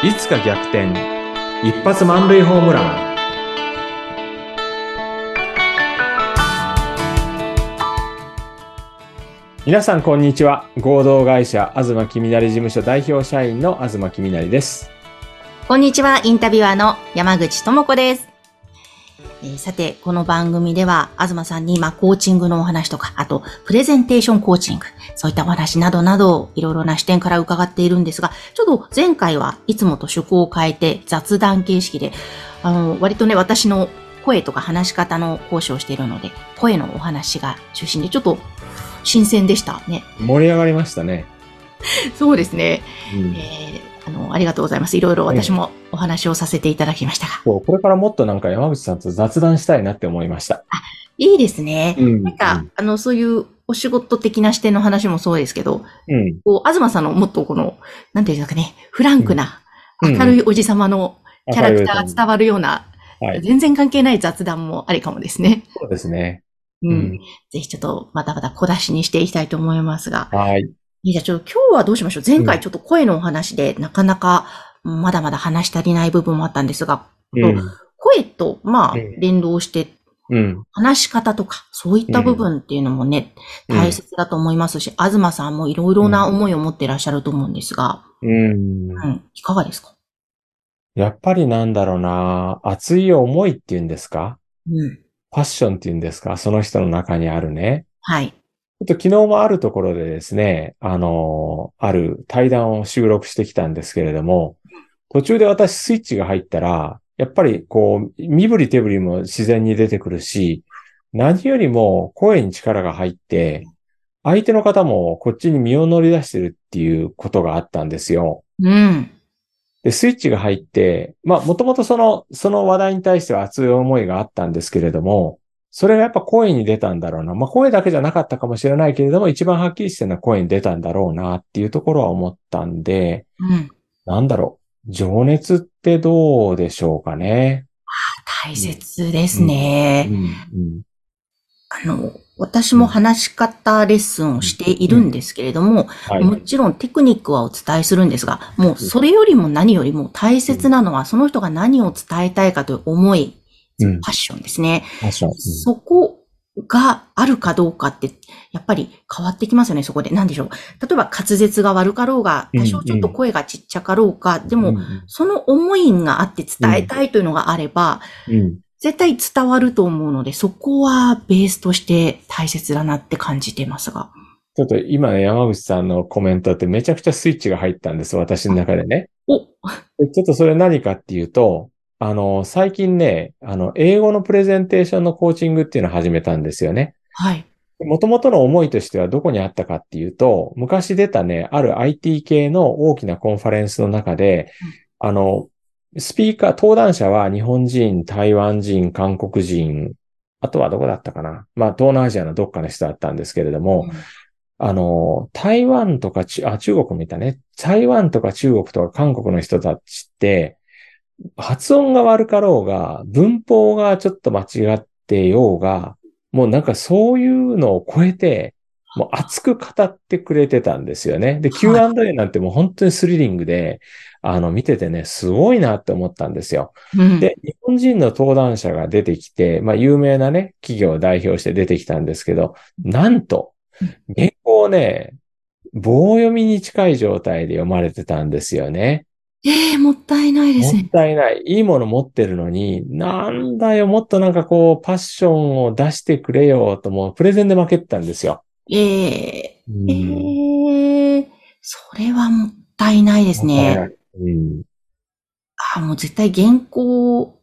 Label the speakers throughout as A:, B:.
A: いつか逆転。一発満塁ホームラン。皆さんこんにちは。合同会社東きみなり事務所代表社員の東きみなりです。
B: こんにちは、インタビュアーの山口智子です。えーさて、この番組では、東さんに、まあ、コーチングのお話とか、あと、プレゼンテーションコーチング、そういったお話などなど、いろいろな視点から伺っているんですが、ちょっと前回はいつもと趣向を変えて、雑談形式で、あの、割とね、私の声とか話し方の講師をしているので、声のお話が中心で、ちょっと、新鮮でしたね。
A: 盛り上がりましたね、
B: そうですね。
A: うん
B: えーあの、ありがとうございます。いろいろ私もお話をさせていただきましたが。
A: これからもっとなんか山口さんと雑談したいなって思いました、
B: いいですね。
A: うん
B: なんか、あの、そういうお仕事的な視点の話もそうですけど、
A: うん
B: こう、東さんのもっとこの、なんていうんですかね、フランクな、
A: うん
B: 明るいおじさまのキャラクターが伝わるような、
A: はい
B: 全然関係ない雑談もありかもですね。
A: そうですね
B: うん。
A: うん
B: ぜひちょっと、またまた小出しにしていきたいと思いますが。
A: はい
B: じゃあちょっと今日はどうしましょう？前回ちょっと声のお話で、なかなか、まだまだ話し足りない部分もあったんですが、
A: うん。
B: 声と、まあ
A: うん、
B: 連動して
A: うん。
B: 話し方とか、そういった部分っていうのもね、
A: うん。
B: 大切だと思いますし、東さんもいろいろな思いを持っていらっしゃると思うんですが、
A: うん。
B: うん、いかがですか？
A: やっぱりなんだろうな、熱い思いっていうんですか？
B: うん。
A: パッションっていうんですか？その人の中にあるね。
B: はい。
A: ちょっと昨日もあるところでですね、あの、ある対談を収録してきたんですけれども、途中で私スイッチが入ったら、やっぱりこう、身振り手振りも自然に出てくるし、何よりも声に力が入って、相手の方もこっちに身を乗り出してるっていうことがあったんですよ。
B: うん。
A: で、スイッチが入って、まあ、もともとその、その話題に対しては熱い思いがあったんですけれども、それがやっぱ声に出たんだろうな。まあ、声だけじゃなかったかもしれないけれども、一番はっきりしてるのは声に出たんだろうなっていうところは思ったんで、
B: うん。
A: なんだろう。情熱ってどうでしょうかね。
B: 大切ですね。あの、私も話し方レッスンをしているんですけれども、
A: はい。
B: もちろんテクニックはお伝えするんですが、もうそれよりも何よりも大切なのは、その人が何を伝えたいかという思い、
A: うん
B: パッションですね。
A: ファッション。
B: そこがあるかどうかって、やっぱり変わってきますよね、そこで。なんでしょう。例えば滑舌が悪かろうが、多少ちょっと声がちっちゃかろうか、でも、
A: うん
B: その思いがあって伝えたいというのがあれば、
A: うん。
B: 絶対伝わると思うので、そこはベースとして大切だなって感じてますが。
A: ちょっと今ね、山口さんのコメントってめちゃくちゃスイッチが入ったんです、私の中でね。
B: お、
A: でちょっとそれ何かっていうと、あの、最近ね、あの、英語のプレゼンテーションのコーチングっていうのを始めたんですよね。
B: はい。
A: もともとの思いとしてはどこにあったかっていうと、昔出たね、ある IT 系の大きなコンファレンスの中で、あの、スピーカー、登壇者は日本人、台湾人、韓国人、あとはどこだったかな？まあ、東南アジアのどっかの人だったんですけれども、あの、台湾とかち、あ、中国もいたね。台湾とか中国とか韓国の人たちって、発音が悪かろうが、文法がちょっと間違ってようが、もうなんかそういうのを超えて、もう熱く語ってくれてたんですよね。で、
B: はい
A: Q&A なんてもう本当にスリリングで、あの、見ててね、すごいなって思ったんですよ。
B: うん。
A: で、日本人の登壇者が出てきて、まあ、有名なね、企業を代表して出てきたんですけど、なんと、原稿をね、棒読みに近い状態で読まれてたんですよね。
B: ええもったいないです
A: もっ
B: ね。
A: たいない。いいもの持ってるのに、なんだよ、もっとなんかこう、パッションを出してくれよと、もうプレゼンで負けてたんですよ。
B: ええ
A: うん
B: ええそれはもったいないですね。
A: うん。
B: あもう絶対原稿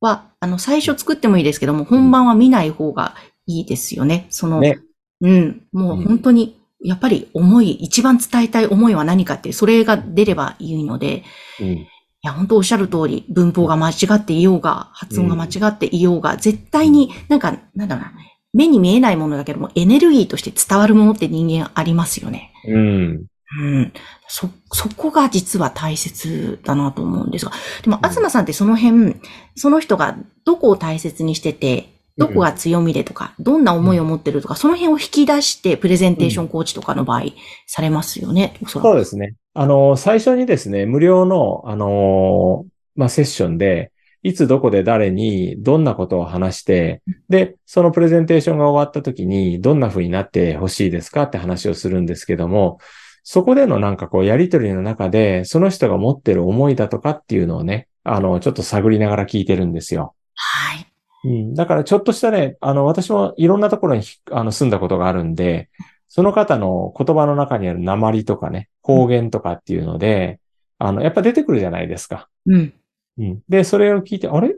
B: は、あの、最初作ってもいいですけども、本番は見ない方がいいですよね。その、
A: ね
B: うん、もう本当に、やっぱり思い、一番伝えたい思いは何かって、それが出ればいいので、
A: うん。
B: いや、本当おっしゃる通り、文法が間違っていようが、発音が間違っていようが、絶対になんか、なんだろうな、目に見えないものだけども、エネルギーとして伝わるものって人間ありますよね。
A: うん。
B: うん。そ、そこが実は大切だなと思うんですが。でも、東さんってその辺、その人がどこを大切にしてて、どこが強みでとか、どんな思いを持ってるとか、その辺を引き出して、プレゼンテーションコーチとかの場合、されますよね。おそ
A: そうですね。あの、最初にですね、無料の、あの、まあ、セッションで、いつどこで誰にどんなことを話して、で、そのプレゼンテーションが終わった時にどんな風になってほしいですか？って話をするんですけども、そこでのなんかこうやりとりの中で、その人が持ってる思いだとかっていうのをね、あの、ちょっと探りながら聞いてるんですよ。
B: はい。
A: うん、だからちょっとしたね、あの、私もいろんなところにひあの住んだことがあるんで、その方の言葉の中にある鉛とかね、方言とかっていうので、あの、やっぱ出てくるじゃないですか。
B: うん。
A: うん。で、それを聞いて、あれ？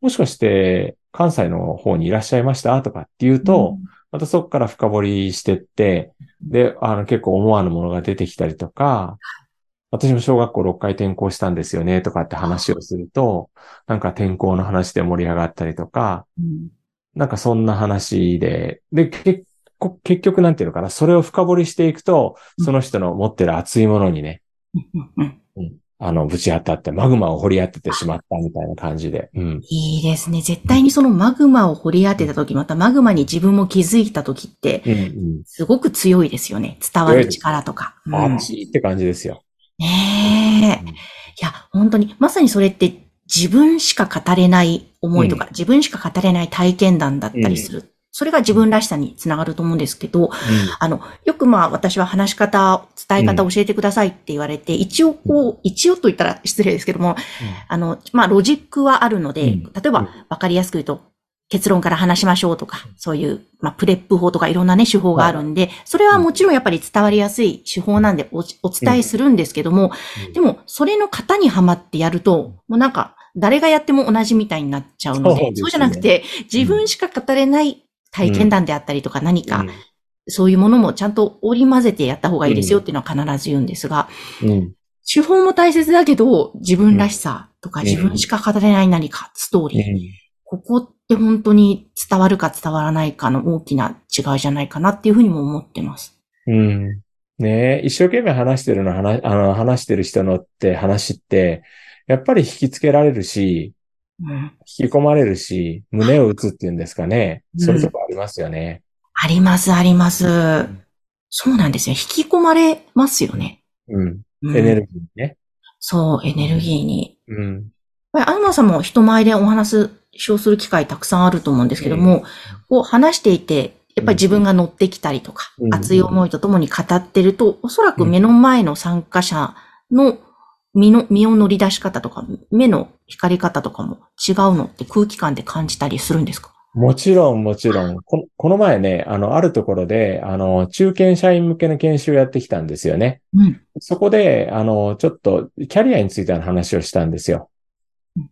A: もしかして関西の方にいらっしゃいました？とかっていうと、またそこから深掘りしてって、で、あの結構思わぬものが出てきたりとか、私も小学校6回転校したんですよねとかって話をすると、なんか転校の話で盛り上がったりとか、
B: うん
A: なんかそんな話で、で、結構結局なんていうのかな、それを深掘りしていくと、その人の持ってる熱いものにね、
B: うんうん
A: あの、ぶち当たって、マグマを掘り当ててしまったみたいな感じで。うん。
B: いいですね。絶対にそのマグマを掘り当てたとき、またマグマに自分も気づいたときって、
A: うん、
B: すごく強いですよね。伝わる力とか。
A: うん。
B: うん
A: って感じですよ。
B: ねえ。いや、本当に、まさにそれって自分しか語れない思いとか、自分しか語れない体験談だったりする。それが自分らしさにつながると思うんですけど、あの、よくまあ私は話し方、伝え方を教えてくださいって言われて、一応こう、一応と言ったら失礼ですけども、あの、まあロジックはあるので、
A: うん。
B: 例えばわかりやすく言うと、結論から話しましょうとか、そういう、まあ、 PREP 法とかいろんなね、手法があるんで、それはもちろんやっぱり伝わりやすい手法なんでおお伝えするんですけども、
A: うん。
B: でも、それの型にはまってやると、もうなんか、誰がやっても同じみたいになっちゃうので、そうじゃなくて、自分しか語れない体験談であったりとか何か、そういうものもちゃんと織り交ぜてやった方がいいですよっていうのは必ず言うんですが。手法も大切だけど、自分らしさとか
A: うん。
B: 自分しか語れない何か、ストーリー、
A: うん。
B: ここって本当に伝わるか伝わらないかの大きな違いじゃないかなっていうふうにも思ってます。
A: うん。ねえ、一生懸命話してるの、話、あの、話してる人のって話って、やっぱり引きつけられるし、
B: うん、
A: 引き込まれるし、胸を打つっていうんですかね。
B: うん
A: そういうとこありますよね。
B: あります、あります。そうなんですよ。引き込まれますよね。
A: うん。
B: うん
A: エネルギーね。
B: そう、エネルギーに。
A: うん。
B: アルマさんも人前でお話をする機会たくさんあると思うんですけども、こう話していて、やっぱり自分が乗ってきたりとか、
A: うん
B: 熱い思いとともに語ってると、おそらく目の前の参加者の身の、身を乗り出し方とか、目の光り方とかも違うのって空気感で感じたりするんですか？
A: もちろん、もちろん。ここの前ね、あの、あるところで、あの、中堅社員向けの研修をやってきたんですよね。
B: うん。
A: そこで、あの、ちょっと、キャリアについての話をしたんですよ。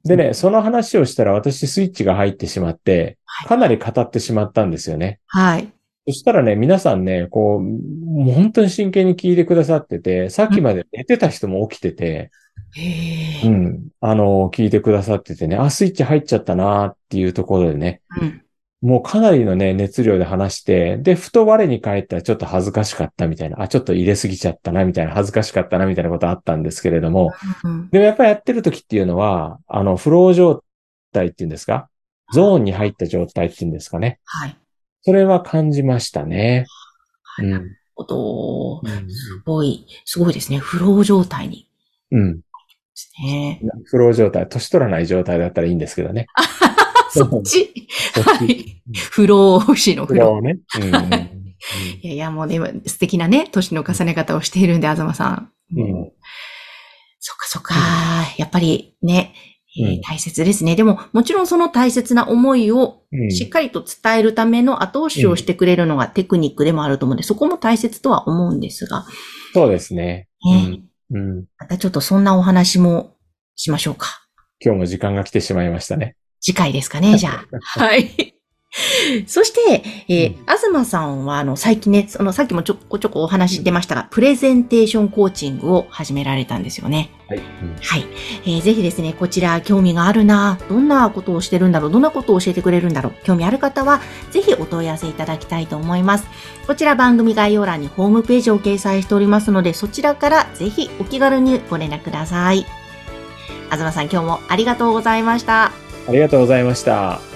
A: でね、その話をしたら私スイッチが入ってしまって、
B: はい
A: かなり語ってしまったんですよね。
B: はい。
A: そしたらね、皆さんね、こう、もう本当に真剣に聞いてくださってて、さっきまで寝てた人も起きてて、
B: へー
A: うん、あの、聞いてくださっててね、あ、スイッチ入っちゃったなっていうところでね、
B: うん。
A: もうかなりのね、熱量で話して、で、ふと我に返ったらちょっと恥ずかしかったみたいな、あ、ちょっと入れすぎちゃったなみたいな、恥ずかしかったなみたいなことあったんですけれども、
B: うん
A: でもやっぱりやってる時っていうのは、あの、フロー状態っていうんですか？ゾーンに入った状態っていうんですかね？
B: はい。
A: それは感じましたね。うん。
B: なるほど。すごい、すごいですね。フロー状態に
A: うん。
B: ですね。
A: フロー状態、年取らない状態だったらいいんですけどね。
B: そっち。はい。フローしのフロー。
A: フローね。
B: いやいや、もうね、素敵なね、年の重ね方をしているんで、東さん。
A: うん
B: そっかそっか。やっぱりね、えー
A: うん
B: 大切ですね。でも、もちろんその大切な思いを
A: うん
B: しっかりと伝えるための後押しをしてくれるのがテクニックでもあると思うんで、そこも大切とは思うんですが、
A: そうですね。
B: ね
A: うん。
B: またちょっとそんなお話もしましょうか。
A: 今日も時間が来てしまいましたね。
B: 次回ですかね、じゃあ。はい。そして、えー
A: うん
B: 東さんは、あの、最近ね、その、さっきもちょこちょこお話出ましたが、プレゼンテーションコーチングを始められたんですよね。
A: はい。うん
B: はい。えーぜひですね、こちら興味があるな、どんなことをしてるんだろう、どんなことを教えてくれるんだろう、興味ある方は、ぜひお問い合わせいただきたいと思います。こちら番組概要欄にホームページを掲載しておりますので、そちらからぜひお気軽にご連絡ください。東さん、今日もありがとうございました。
A: ありがとうございました。